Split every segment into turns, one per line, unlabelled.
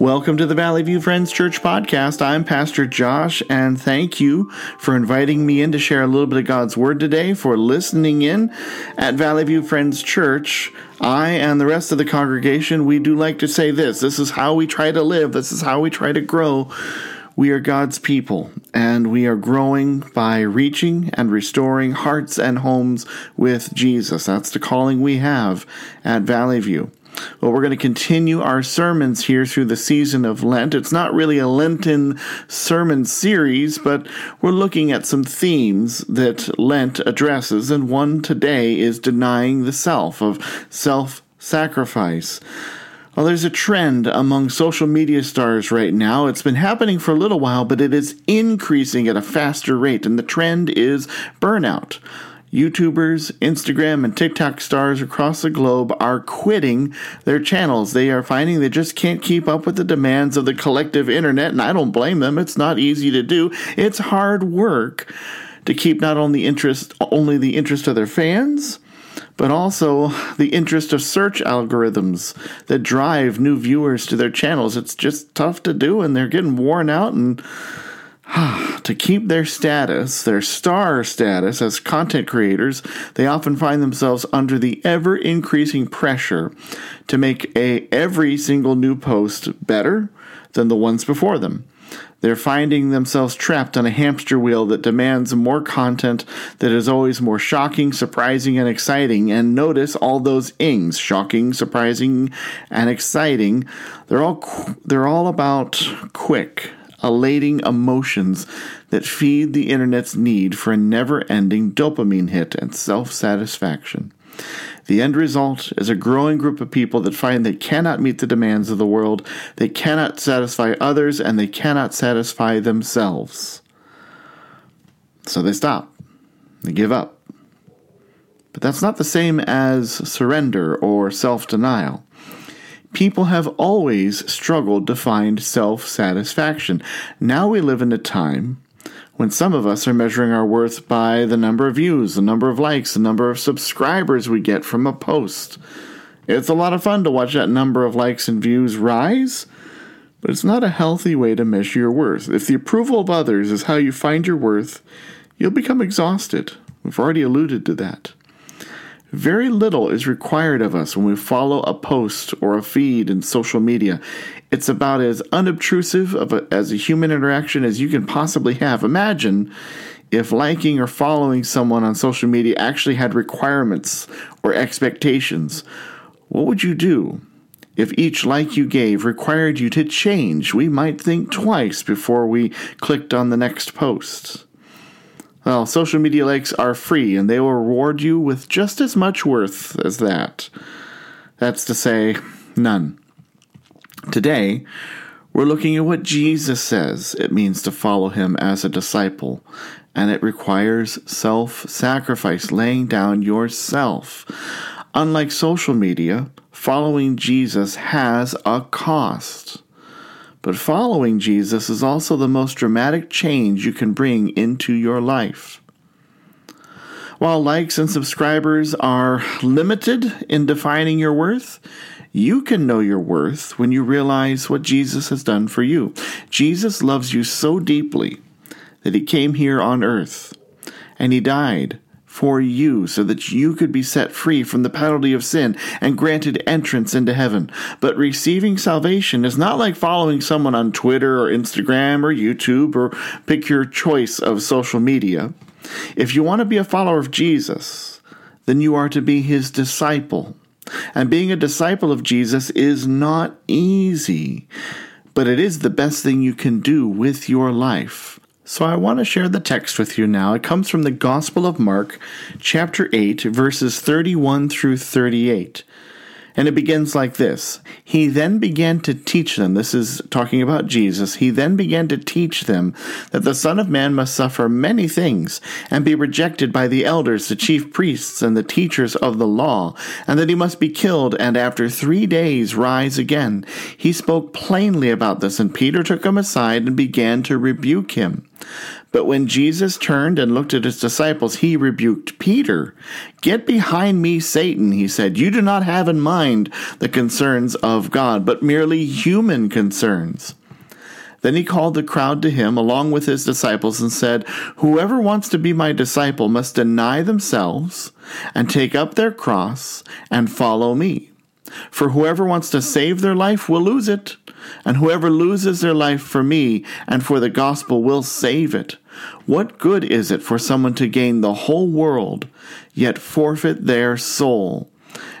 Welcome to the Valley View Friends Church podcast. I'm Pastor Josh, and thank you for inviting me in to share a little bit of God's Word today, for listening in at Valley View Friends Church. I and the rest of the congregation, we do like to say this this is how we try to live, this is how we try to grow. We are God's people, and we are growing by reaching and restoring hearts and homes with Jesus. That's the calling we have at Valley View. Well, we're going to continue our sermons here through the season of Lent. It's not really a Lenten sermon series, but we're looking at some themes that Lent addresses, and one today is denying the self, of self sacrifice. Well, there's a trend among social media stars right now. It's been happening for a little while, but it is increasing at a faster rate, and the trend is burnout. YouTubers, Instagram, and TikTok stars across the globe are quitting their channels. They are finding they just can't keep up with the demands of the collective internet, and I don't blame them. It's not easy to do. It's hard work to keep not only interest only the interest of their fans, but also the interest of search algorithms that drive new viewers to their channels. It's just tough to do, and they're getting worn out and to keep their status, their star status as content creators, they often find themselves under the ever increasing pressure to make a every single new post better than the ones before them. They're finding themselves trapped on a hamster wheel that demands more content that is always more shocking, surprising, and exciting. And notice all those ings shocking, surprising, and exciting. They're all, they're all about quick, elating emotions that feed the internet's need for a never ending dopamine hit and self satisfaction. The end result is a growing group of people that find they cannot meet the demands of the world, they cannot satisfy others, and they cannot satisfy themselves. So they stop, they give up. But that's not the same as surrender or self denial. People have always struggled to find self satisfaction. Now we live in a time when some of us are measuring our worth by the number of views, the number of likes, the number of subscribers we get from a post. It's a lot of fun to watch that number of likes and views rise, but it's not a healthy way to measure your worth. If the approval of others is how you find your worth, you'll become exhausted. We've already alluded to that. Very little is required of us when we follow a post or a feed in social media. It's about as unobtrusive of a, as a human interaction as you can possibly have. Imagine if liking or following someone on social media actually had requirements or expectations. What would you do? If each like you gave required you to change, we might think twice before we clicked on the next post. Well, social media likes are free and they will reward you with just as much worth as that. That's to say, none. Today, we're looking at what Jesus says it means to follow him as a disciple, and it requires self sacrifice, laying down yourself. Unlike social media, following Jesus has a cost. But following Jesus is also the most dramatic change you can bring into your life. While likes and subscribers are limited in defining your worth, you can know your worth when you realize what Jesus has done for you. Jesus loves you so deeply that he came here on earth and he died for you so that you could be set free from the penalty of sin and granted entrance into heaven. But receiving salvation is not like following someone on Twitter or Instagram or YouTube or pick your choice of social media. If you want to be a follower of Jesus, then you are to be his disciple. And being a disciple of Jesus is not easy, but it is the best thing you can do with your life. So I want to share the text with you now. It comes from the Gospel of Mark, chapter 8, verses 31 through 38. And it begins like this He then began to teach them, this is talking about Jesus, he then began to teach them that the Son of Man must suffer many things and be rejected by the elders, the chief priests, and the teachers of the law, and that he must be killed and after three days rise again. He spoke plainly about this, and Peter took him aside and began to rebuke him. But when Jesus turned and looked at his disciples, he rebuked Peter. Get behind me, Satan, he said. You do not have in mind the concerns of God, but merely human concerns. Then he called the crowd to him along with his disciples and said, Whoever wants to be my disciple must deny themselves and take up their cross and follow me. For whoever wants to save their life will lose it, and whoever loses their life for me and for the gospel will save it. What good is it for someone to gain the whole world, yet forfeit their soul?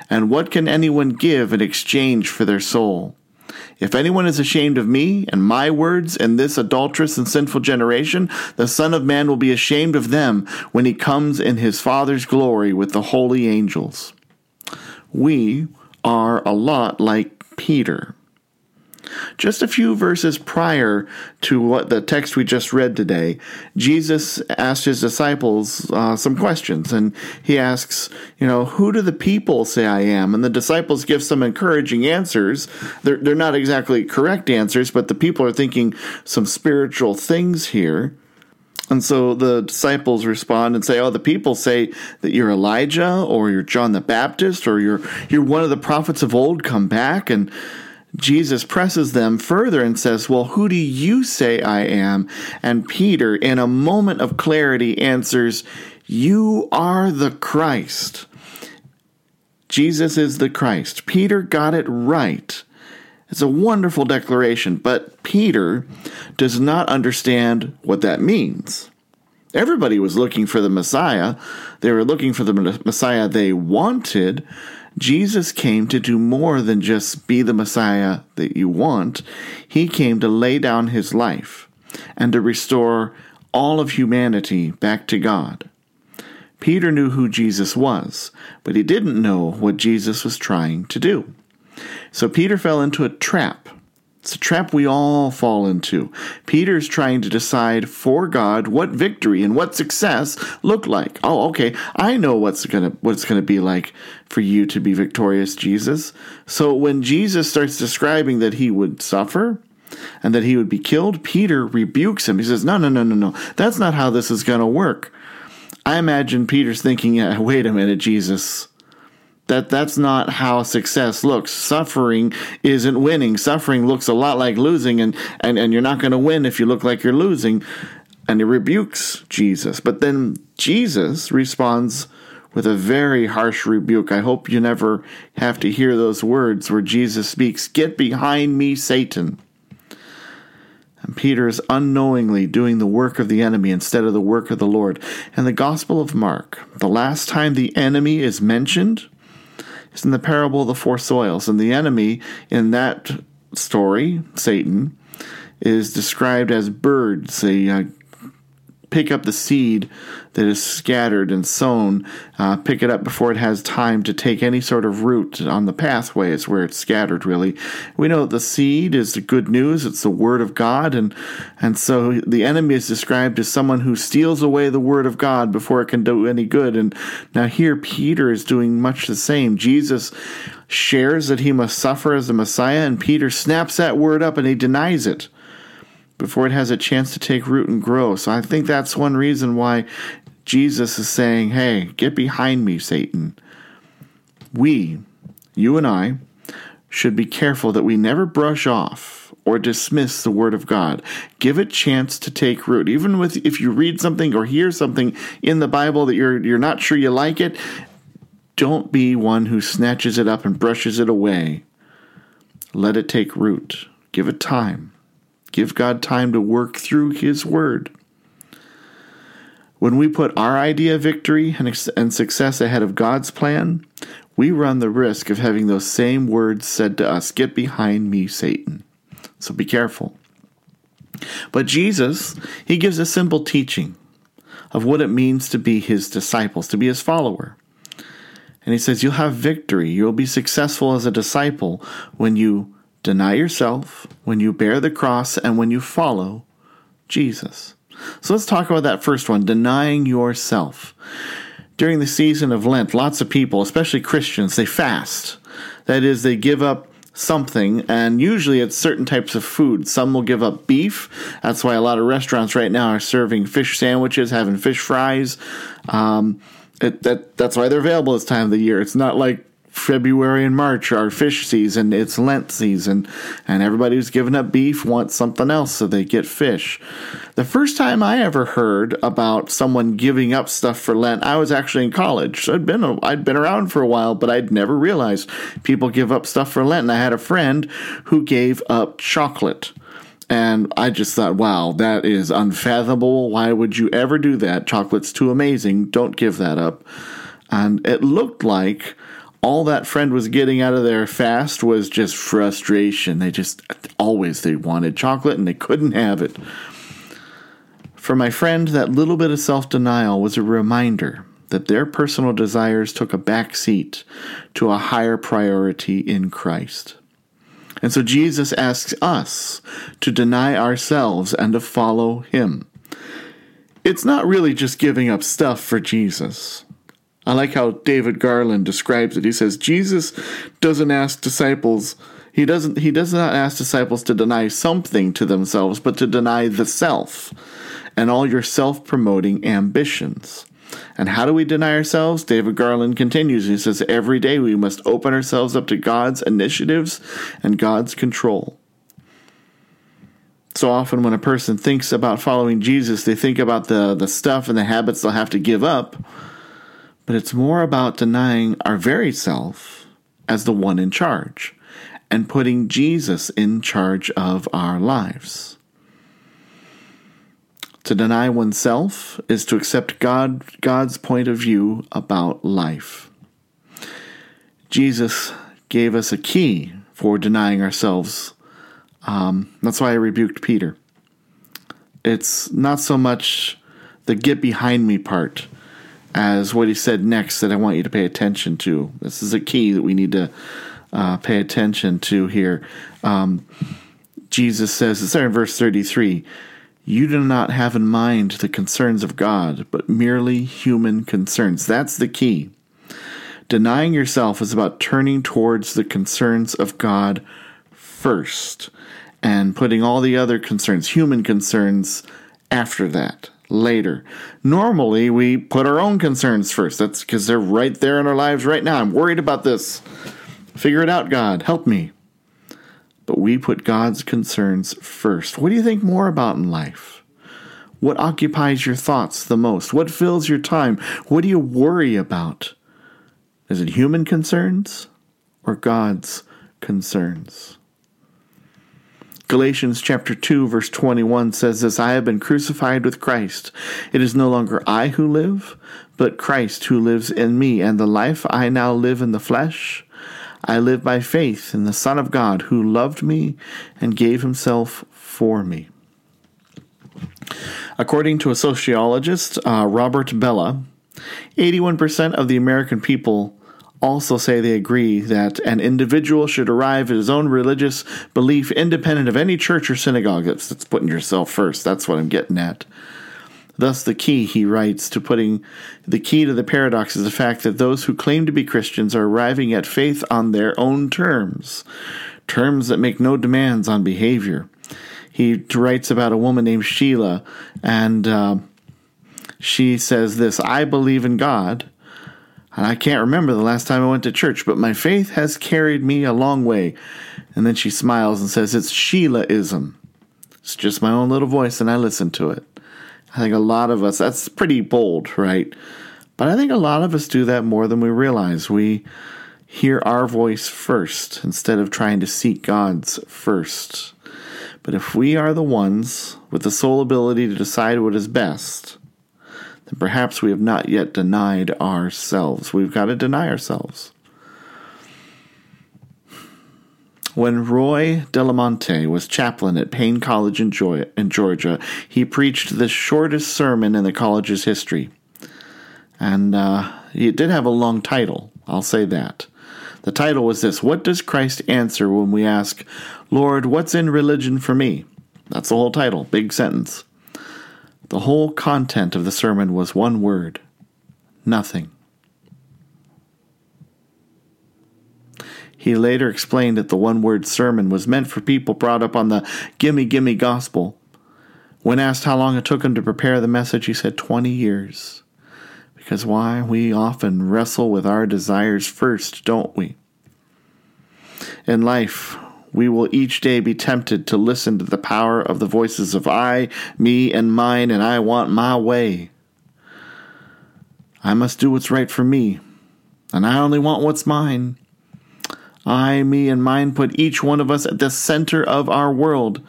And what can anyone give in exchange for their soul? If anyone is ashamed of me and my words in this adulterous and sinful generation, the Son of Man will be ashamed of them when he comes in his Father's glory with the holy angels. We are a lot like Peter. Just a few verses prior to what the text we just read today, Jesus asked his disciples uh, some questions, and he asks, you know, who do the people say I am? And the disciples give some encouraging answers. They're, they're not exactly correct answers, but the people are thinking some spiritual things here. And so the disciples respond and say, "Oh, the people say that you're Elijah or you're John the Baptist or you're you're one of the prophets of old come back." And Jesus presses them further and says, Well, who do you say I am? And Peter, in a moment of clarity, answers, You are the Christ. Jesus is the Christ. Peter got it right. It's a wonderful declaration, but Peter does not understand what that means. Everybody was looking for the Messiah. They were looking for the Messiah they wanted, Jesus came to do more than just be the Messiah that you want. He came to lay down his life and to restore all of humanity back to God. Peter knew who Jesus was, but he didn't know what Jesus was trying to do. So Peter fell into a trap it's a trap we all fall into. Peter's trying to decide for God what victory and what success look like. Oh, okay, I know what's gonna what it's gonna be like for you to be victorious, Jesus. So when Jesus starts describing that he would suffer and that he would be killed, Peter rebukes him. He says, No, no, no, no, no. That's not how this is gonna work. I imagine Peter's thinking, yeah, wait a minute, Jesus that that's not how success looks. Suffering isn't winning. Suffering looks a lot like losing, and, and, and you're not going to win if you look like you're losing. And he rebukes Jesus. But then Jesus responds with a very harsh rebuke. I hope you never have to hear those words where Jesus speaks, Get behind me, Satan. And Peter is unknowingly doing the work of the enemy instead of the work of the Lord. And the Gospel of Mark, the last time the enemy is mentioned, is in the parable of the four soils. And the enemy in that story, Satan, is described as birds. They uh, pick up the seed that is scattered and sown, uh, pick it up before it has time to take any sort of root on the pathway. It's where it's scattered, really. We know the seed is the good news, it's the word of God, and, and so the enemy is described as someone who steals away the word of God before it can do any good. And now here, Peter is doing much the same. Jesus shares that he must suffer as the Messiah, and Peter snaps that word up and he denies it before it has a chance to take root and grow. So I think that's one reason why Jesus is saying, Hey, get behind me, Satan. We, you and I, should be careful that we never brush off or dismiss the word of God. Give it chance to take root. Even with if you read something or hear something in the Bible that you're you're not sure you like it, don't be one who snatches it up and brushes it away. Let it take root. Give it time. Give God time to work through His Word. When we put our idea of victory and success ahead of God's plan, we run the risk of having those same words said to us Get behind me, Satan. So be careful. But Jesus, He gives a simple teaching of what it means to be His disciples, to be His follower. And He says, You'll have victory. You'll be successful as a disciple when you deny yourself, when you bear the cross, and when you follow Jesus. So let's talk about that first one denying yourself. During the season of Lent, lots of people, especially Christians, they fast. That is, they give up something, and usually it's certain types of food. Some will give up beef. That's why a lot of restaurants right now are serving fish sandwiches, having fish fries. Um, it, that that's why they're available this time of the year. It's not like February and March are fish season, it's Lent season, and everybody who's given up beef wants something else, so they get fish. The first time I ever heard about someone giving up stuff for Lent, I was actually in college. So I'd been I'd been around for a while, but I'd never realized people give up stuff for Lent. And I had a friend who gave up chocolate. And I just thought, wow, that is unfathomable. Why would you ever do that? Chocolate's too amazing. Don't give that up. And it looked like all that friend was getting out of their fast was just frustration. They just always they wanted chocolate and they couldn't have it. For my friend, that little bit of self-denial was a reminder that their personal desires took a back seat to a higher priority in Christ. And so Jesus asks us to deny ourselves and to follow him. It's not really just giving up stuff for Jesus. I like how David Garland describes it. He says Jesus doesn't ask disciples he doesn't he does not ask disciples to deny something to themselves, but to deny the self and all your self-promoting ambitions. And how do we deny ourselves? David Garland continues. He says every day we must open ourselves up to God's initiatives and God's control. So often when a person thinks about following Jesus, they think about the, the stuff and the habits they'll have to give up but it's more about denying our very self as the one in charge and putting Jesus in charge of our lives. To deny oneself is to accept God, God's point of view about life. Jesus gave us a key for denying ourselves. Um, that's why I rebuked Peter. It's not so much the get behind me part as what he said next that I want you to pay attention to. This is a key that we need to uh, pay attention to here. Um, Jesus says, it's there in verse 33 You do not have in mind the concerns of God, but merely human concerns. That's the key. Denying yourself is about turning towards the concerns of God first and putting all the other concerns, human concerns, after that later. Normally, we put our own concerns first. That's because they're right there in our lives right now. I'm worried about this. Figure it out, God. Help me. But we put God's concerns first. What do you think more about in life? What occupies your thoughts the most? What fills your time? What do you worry about? Is it human concerns or God's concerns? Galatians chapter 2 verse 21 says this, I have been crucified with Christ. It is no longer I who live, but Christ who lives in me, and the life I now live in the flesh, I live by faith in the Son of God who loved me and gave himself for me. According to a sociologist, uh, Robert Bellah, 81% of the American people also say they agree that an individual should arrive at his own religious belief independent of any church or synagogue. That's, that's putting yourself first. That's what I'm getting at. Thus, the key, he writes, to putting the key to the paradox is the fact that those who claim to be Christians are arriving at faith on their own terms, terms that make no demands on behavior. He writes about a woman named Sheila, and uh, she says this I believe in God and I can't remember the last time I went to church, but my faith has carried me a long way. And then she smiles and says, It's Sheilaism. It's just my own little voice, and I listen to it. I think a lot of us, that's pretty bold, right? But I think a lot of us do that more than we realize. We hear our voice first instead of trying to seek God's first. But if we are the ones with the sole ability to decide what is best, then perhaps we have not yet denied ourselves. We've got to deny ourselves. When Roy DeLamotte was chaplain at Paine College in, Georgia, he preached the shortest sermon in the college's history. And uh, it did have a long title, I'll say that. The title was this What does Christ answer when we ask, Lord, what's in religion for me? That's the whole title, big sentence. The whole content of the sermon was one word nothing. He later explained that the one word sermon was meant for people brought up on the gimme gimme gospel. When asked how long it took him to prepare the message, he said 20 years. Because why? We often wrestle with our desires first, don't we? In life, we will each day be tempted to listen to the power of the voices of I, me, and mine, and I want my way. I must do what's right for me, and I only want what's mine. I, me, and mine put each one of us at the center of our world.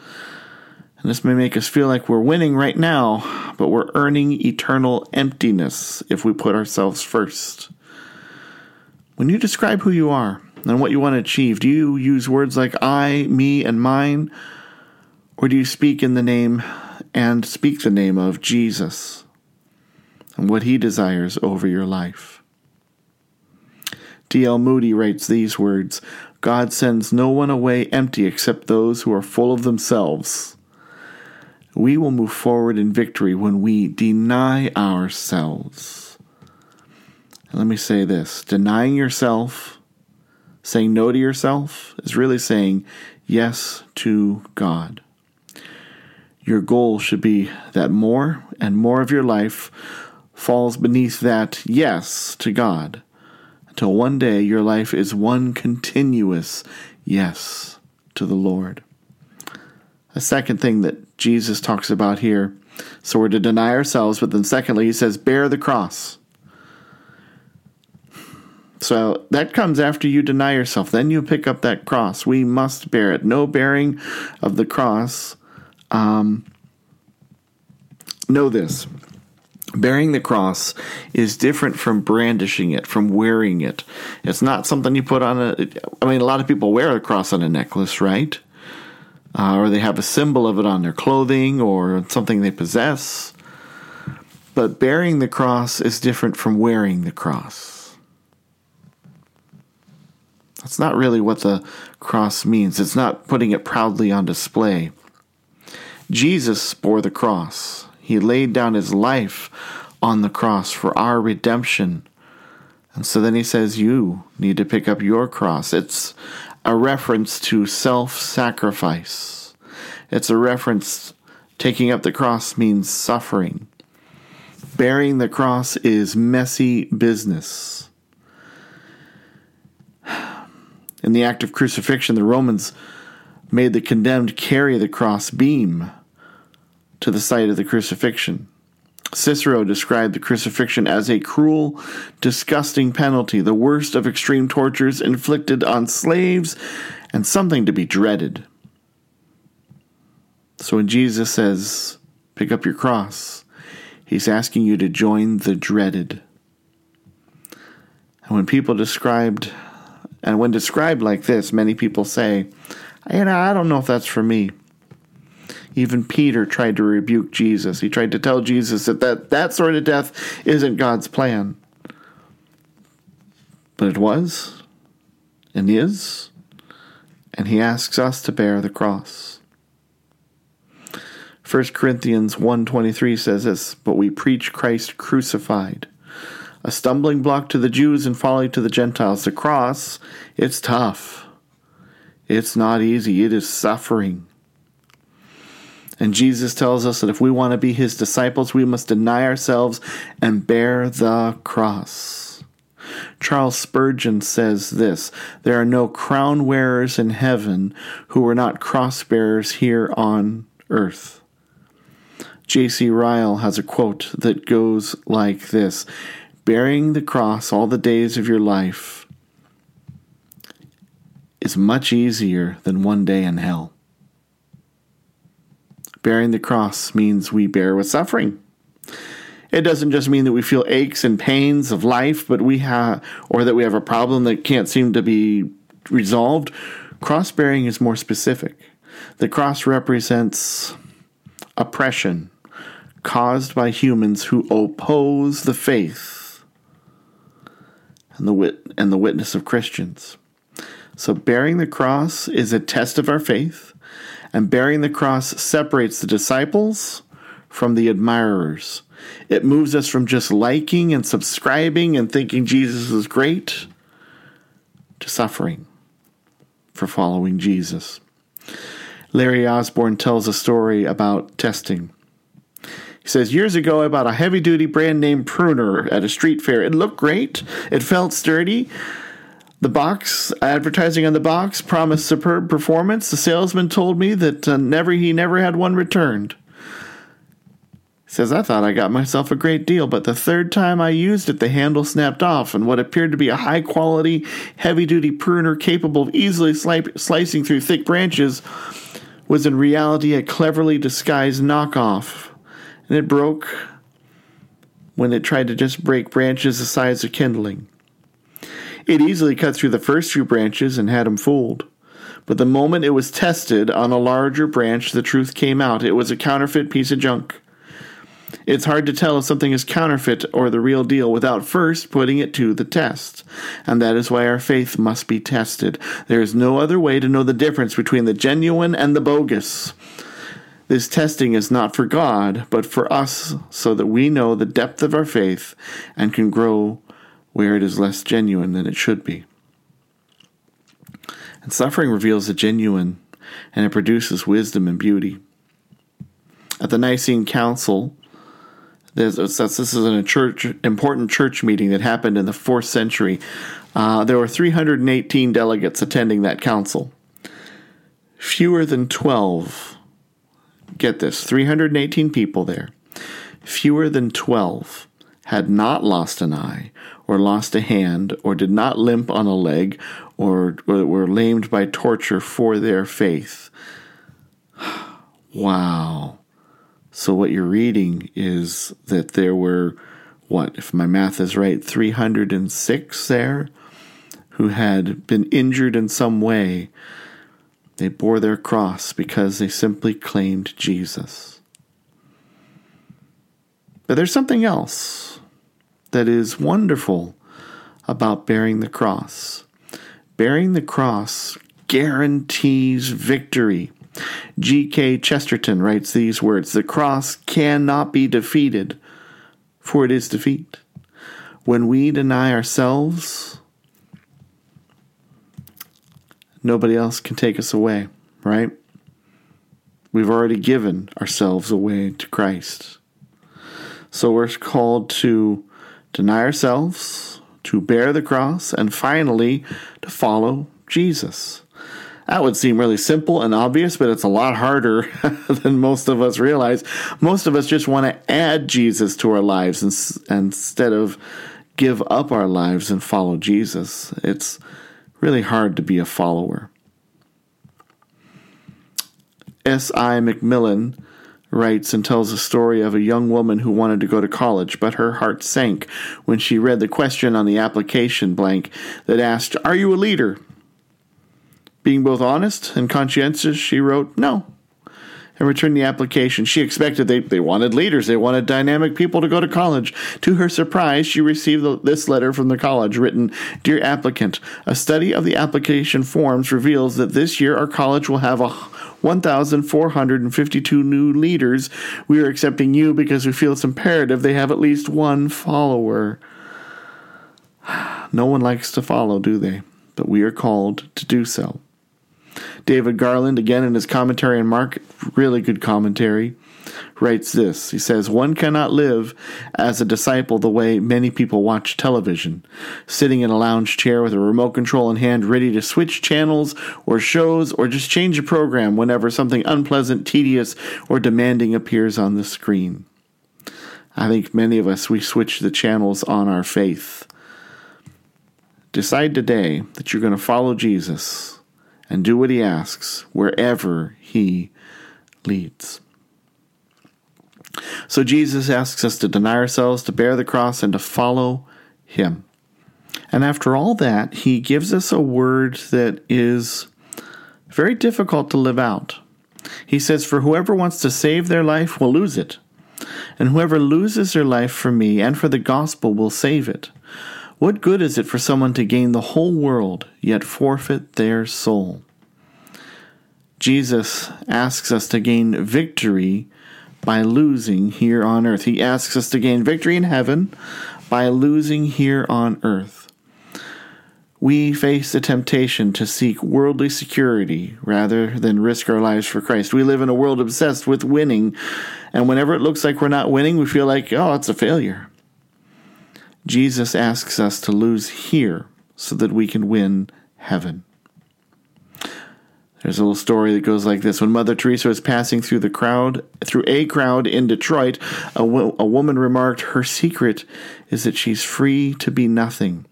And this may make us feel like we're winning right now, but we're earning eternal emptiness if we put ourselves first. When you describe who you are and what you want to achieve, do you use words like I, me, and mine? Or do you speak in the name and speak the name of Jesus and what he desires over your life? D.L. Moody writes these words God sends no one away empty except those who are full of themselves. We will move forward in victory when we deny ourselves. Let me say this denying yourself, saying no to yourself, is really saying yes to God. Your goal should be that more and more of your life falls beneath that yes to God until one day your life is one continuous yes to the Lord. A second thing that Jesus talks about here so we're to deny ourselves, but then secondly, he says, bear the cross. So that comes after you deny yourself. Then you pick up that cross. We must bear it. No bearing of the cross. Um, know this Bearing the cross is different from brandishing it, from wearing it. It's not something you put on a. I mean, a lot of people wear a cross on a necklace, right? Uh, or they have a symbol of it on their clothing or something they possess. But bearing the cross is different from wearing the cross. That's not really what the cross means. It's not putting it proudly on display. Jesus bore the cross. He laid down his life on the cross for our redemption. And so then he says, You need to pick up your cross. It's a reference to self sacrifice. It's a reference, taking up the cross means suffering. Bearing the cross is messy business. In the act of crucifixion, the Romans made the condemned carry the cross beam to the site of the crucifixion. Cicero described the crucifixion as a cruel, disgusting penalty, the worst of extreme tortures inflicted on slaves, and something to be dreaded. So when Jesus says, Pick up your cross, he's asking you to join the dreaded. And when people described, and when described like this, many people say, you know, I don't know if that's for me. Even Peter tried to rebuke Jesus. He tried to tell Jesus that that, that sort of death isn't God's plan. But it was, and is, and he asks us to bear the cross. 1 Corinthians 1:23 says this, but we preach Christ crucified, a stumbling block to the Jews and folly to the Gentiles. The cross, it's tough. It's not easy. It is suffering. And Jesus tells us that if we want to be his disciples, we must deny ourselves and bear the cross. Charles Spurgeon says this There are no crown wearers in heaven who are not cross bearers here on earth. J.C. Ryle has a quote that goes like this Bearing the cross all the days of your life is much easier than one day in hell. Bearing the cross means we bear with suffering. It doesn't just mean that we feel aches and pains of life, but we have, or that we have a problem that can't seem to be resolved. Cross bearing is more specific. The cross represents oppression caused by humans who oppose the faith and the wit and the witness of Christians. So bearing the cross is a test of our faith and bearing the cross separates the disciples from the admirers. It moves us from just liking and subscribing and thinking Jesus is great to suffering. for following Jesus. Larry Osborne tells a story about testing. He says, Years ago, I bought a heavy duty brand name pruner at a street fair. It looked great, it felt sturdy. The box, advertising on the box, promised superb performance. The salesman told me that uh, never he never had one returned. He says, I thought I got myself a great deal, but the third time I used it, the handle snapped off, and what appeared to be a high quality, heavy duty pruner capable of easily sli- slicing through thick branches was in reality a cleverly disguised knockoff and it broke when it tried to just break branches the size of kindling. It easily cut through the first few branches and had him fooled. But the moment it was tested on a larger branch, the truth came out. It was a counterfeit piece of junk. It's hard to tell if something is counterfeit or the real deal without first putting it to the test. And that is why our faith must be tested. There is no other way to know the difference between the genuine and the bogus. This testing is not for God, but for us, so that we know the depth of our faith and can grow where it is less genuine than it should be. And suffering reveals the genuine, and it produces wisdom and beauty. At the Nicene Council, this is a church, important church meeting that happened in the fourth century. Uh, there were 318 delegates attending that council. Fewer than 12 get this 318 people there. Fewer than 12 had not lost an eye, or lost a hand, or did not limp on a leg, or, or were lamed by torture for their faith. wow. So, what you're reading is that there were, what, if my math is right, 306 there who had been injured in some way they bore their cross because they simply claimed Jesus. But there's something else that is wonderful about bearing the cross. Bearing the cross guarantees victory. G.K. Chesterton writes these words The cross cannot be defeated, for it is defeat. When we deny ourselves, nobody else can take us away, right? We've already given ourselves away to Christ. So we're called to deny ourselves, to bear the cross, and finally to follow Jesus. That would seem really simple and obvious, but it's a lot harder than most of us realize. Most of us just want to add Jesus to our lives instead of give up our lives and follow Jesus. It's really hard to be a follower. S.I. McMillen writes and tells a story of a young woman who wanted to go to college, but her heart sank when she read the question on the application blank that asked, Are you a leader? Being both honest and conscientious, she wrote, No and returned the application. She expected they, they wanted leaders, they wanted dynamic people to go to college. To her surprise, she received this letter from the college written Dear applicant, a study of the application forms reveals that this year our college will have a 1,452 new leaders. We are accepting you because we feel it's imperative they have at least one follower. No one likes to follow, do they? But we are called to do so. David Garland, again in his commentary on Mark, really good commentary, writes this. He says, One cannot live as a disciple the way many people watch television, sitting in a lounge chair with a remote control in hand, ready to switch channels or shows or just change a program whenever something unpleasant, tedious, or demanding appears on the screen. I think many of us, we switch the channels on our faith. Decide today that you're going to follow Jesus and do what he asks wherever he leads. So Jesus asks us to deny ourselves, to bear the cross, and to follow him. And after all that, he gives us a word that is very difficult to live out. He says, For whoever wants to save their life will lose it, and whoever loses their life for me and for the gospel will save it. What good is it for someone to gain the whole world, yet forfeit their soul? Jesus asks us to gain victory by losing here on earth. He asks us to gain victory in heaven by losing here on earth. we face the temptation to seek worldly security rather than risk our lives for Christ. We live in a world obsessed with winning, and whenever it looks like we're not winning, we feel like, oh, it's a failure. Jesus asks us to lose here so that we can win heaven. There's a little story that goes like this. When Mother Teresa was passing through the crowd, through a crowd in Detroit, a, wo- a woman remarked, Her secret is that she's free to be nothing.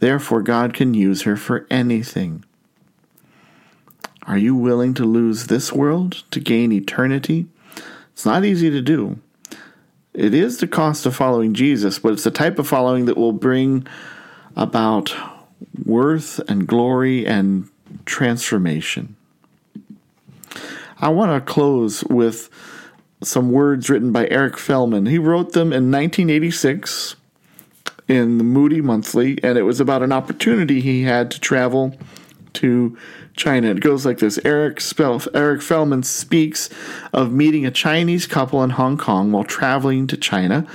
Therefore, God can use her for anything. Are you willing to lose this world to gain eternity? It's not easy to do. It is the cost of following Jesus, but it's the type of following that will bring about worth and glory and transformation. I want to close with some words written by Eric Fellman. He wrote them in 1986 in the Moody Monthly, and it was about an opportunity he had to travel to China. It goes like this Eric, Spell, Eric Fellman speaks of meeting a Chinese couple in Hong Kong while traveling to China.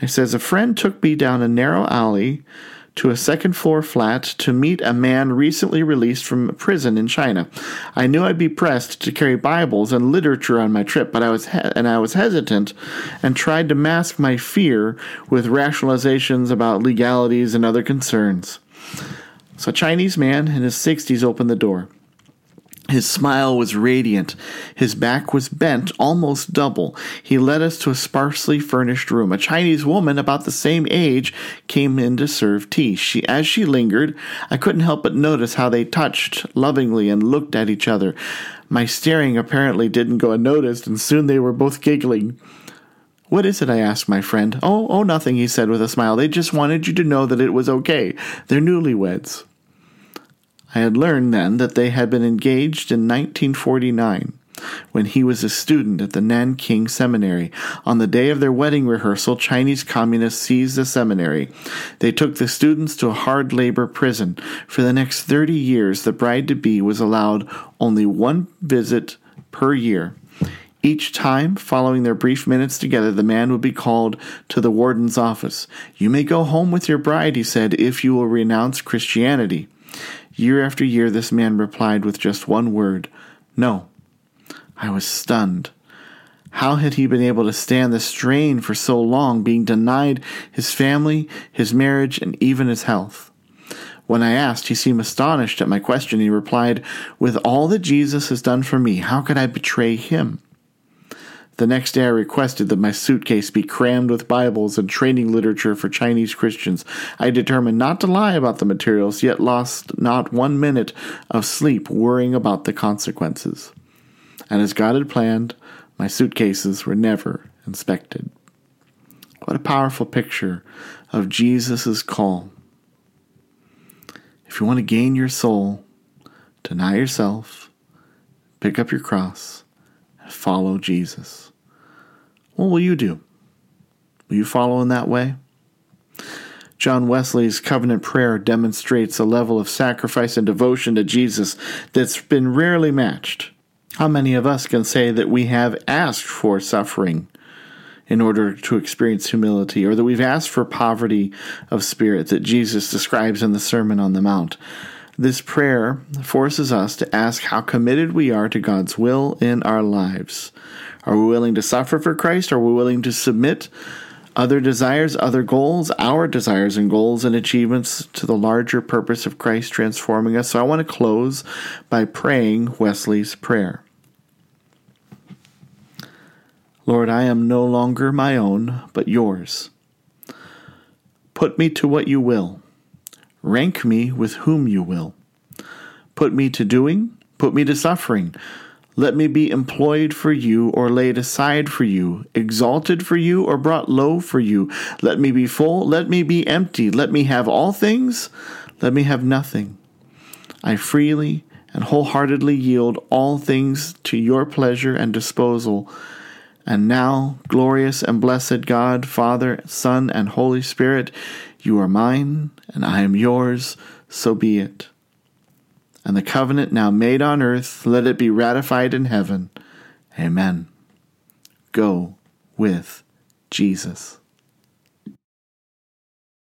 He says, A friend took me down a narrow alley to a second floor flat to meet a man recently released from prison in China. I knew I'd be pressed to carry Bibles and literature on my trip, but I was he- and I was hesitant and tried to mask my fear with rationalizations about legalities and other concerns. So a Chinese man in his 60s opened the door. His smile was radiant. His back was bent almost double. He led us to a sparsely furnished room. A Chinese woman about the same age came in to serve tea. She, as she lingered, I couldn't help but notice how they touched lovingly and looked at each other. My staring apparently didn't go unnoticed, and soon they were both giggling. What is it? I asked my friend. Oh, oh, nothing, he said with a smile. They just wanted you to know that it was okay. They're newlyweds. I had learned then that they had been engaged in 1949 when he was a student at the Nanking Seminary. On the day of their wedding rehearsal, Chinese communists seized the seminary. They took the students to a hard labor prison. For the next 30 years, the bride to be was allowed only one visit per year. Each time, following their brief minutes together, the man would be called to the warden's office. You may go home with your bride, he said, if you will renounce Christianity. Year after year, this man replied with just one word No. I was stunned. How had he been able to stand the strain for so long, being denied his family, his marriage, and even his health? When I asked, he seemed astonished at my question. He replied, With all that Jesus has done for me, how could I betray him? The next day, I requested that my suitcase be crammed with Bibles and training literature for Chinese Christians. I determined not to lie about the materials, yet lost not one minute of sleep worrying about the consequences. And as God had planned, my suitcases were never inspected. What a powerful picture of Jesus' call. If you want to gain your soul, deny yourself, pick up your cross, follow Jesus. What will you do? Will you follow in that way? John Wesley's covenant prayer demonstrates a level of sacrifice and devotion to Jesus that's been rarely matched. How many of us can say that we have asked for suffering in order to experience humility, or that we've asked for poverty of spirit that Jesus describes in the Sermon on the Mount? This prayer forces us to ask how committed we are to God's will in our lives. Are we willing to suffer for Christ? Are we willing to submit other desires, other goals, our desires and goals and achievements to the larger purpose of Christ transforming us? So I want to close by praying Wesley's prayer. Lord, I am no longer my own, but yours. Put me to what you will. Rank me with whom you will. Put me to doing, put me to suffering. Let me be employed for you or laid aside for you, exalted for you or brought low for you. Let me be full, let me be empty. Let me have all things, let me have nothing. I freely and wholeheartedly yield all things to your pleasure and disposal. And now, glorious and blessed God, Father, Son, and Holy Spirit, you are mine, and I am yours, so be it. And the covenant now made on earth, let it be ratified in heaven. Amen. Go with Jesus.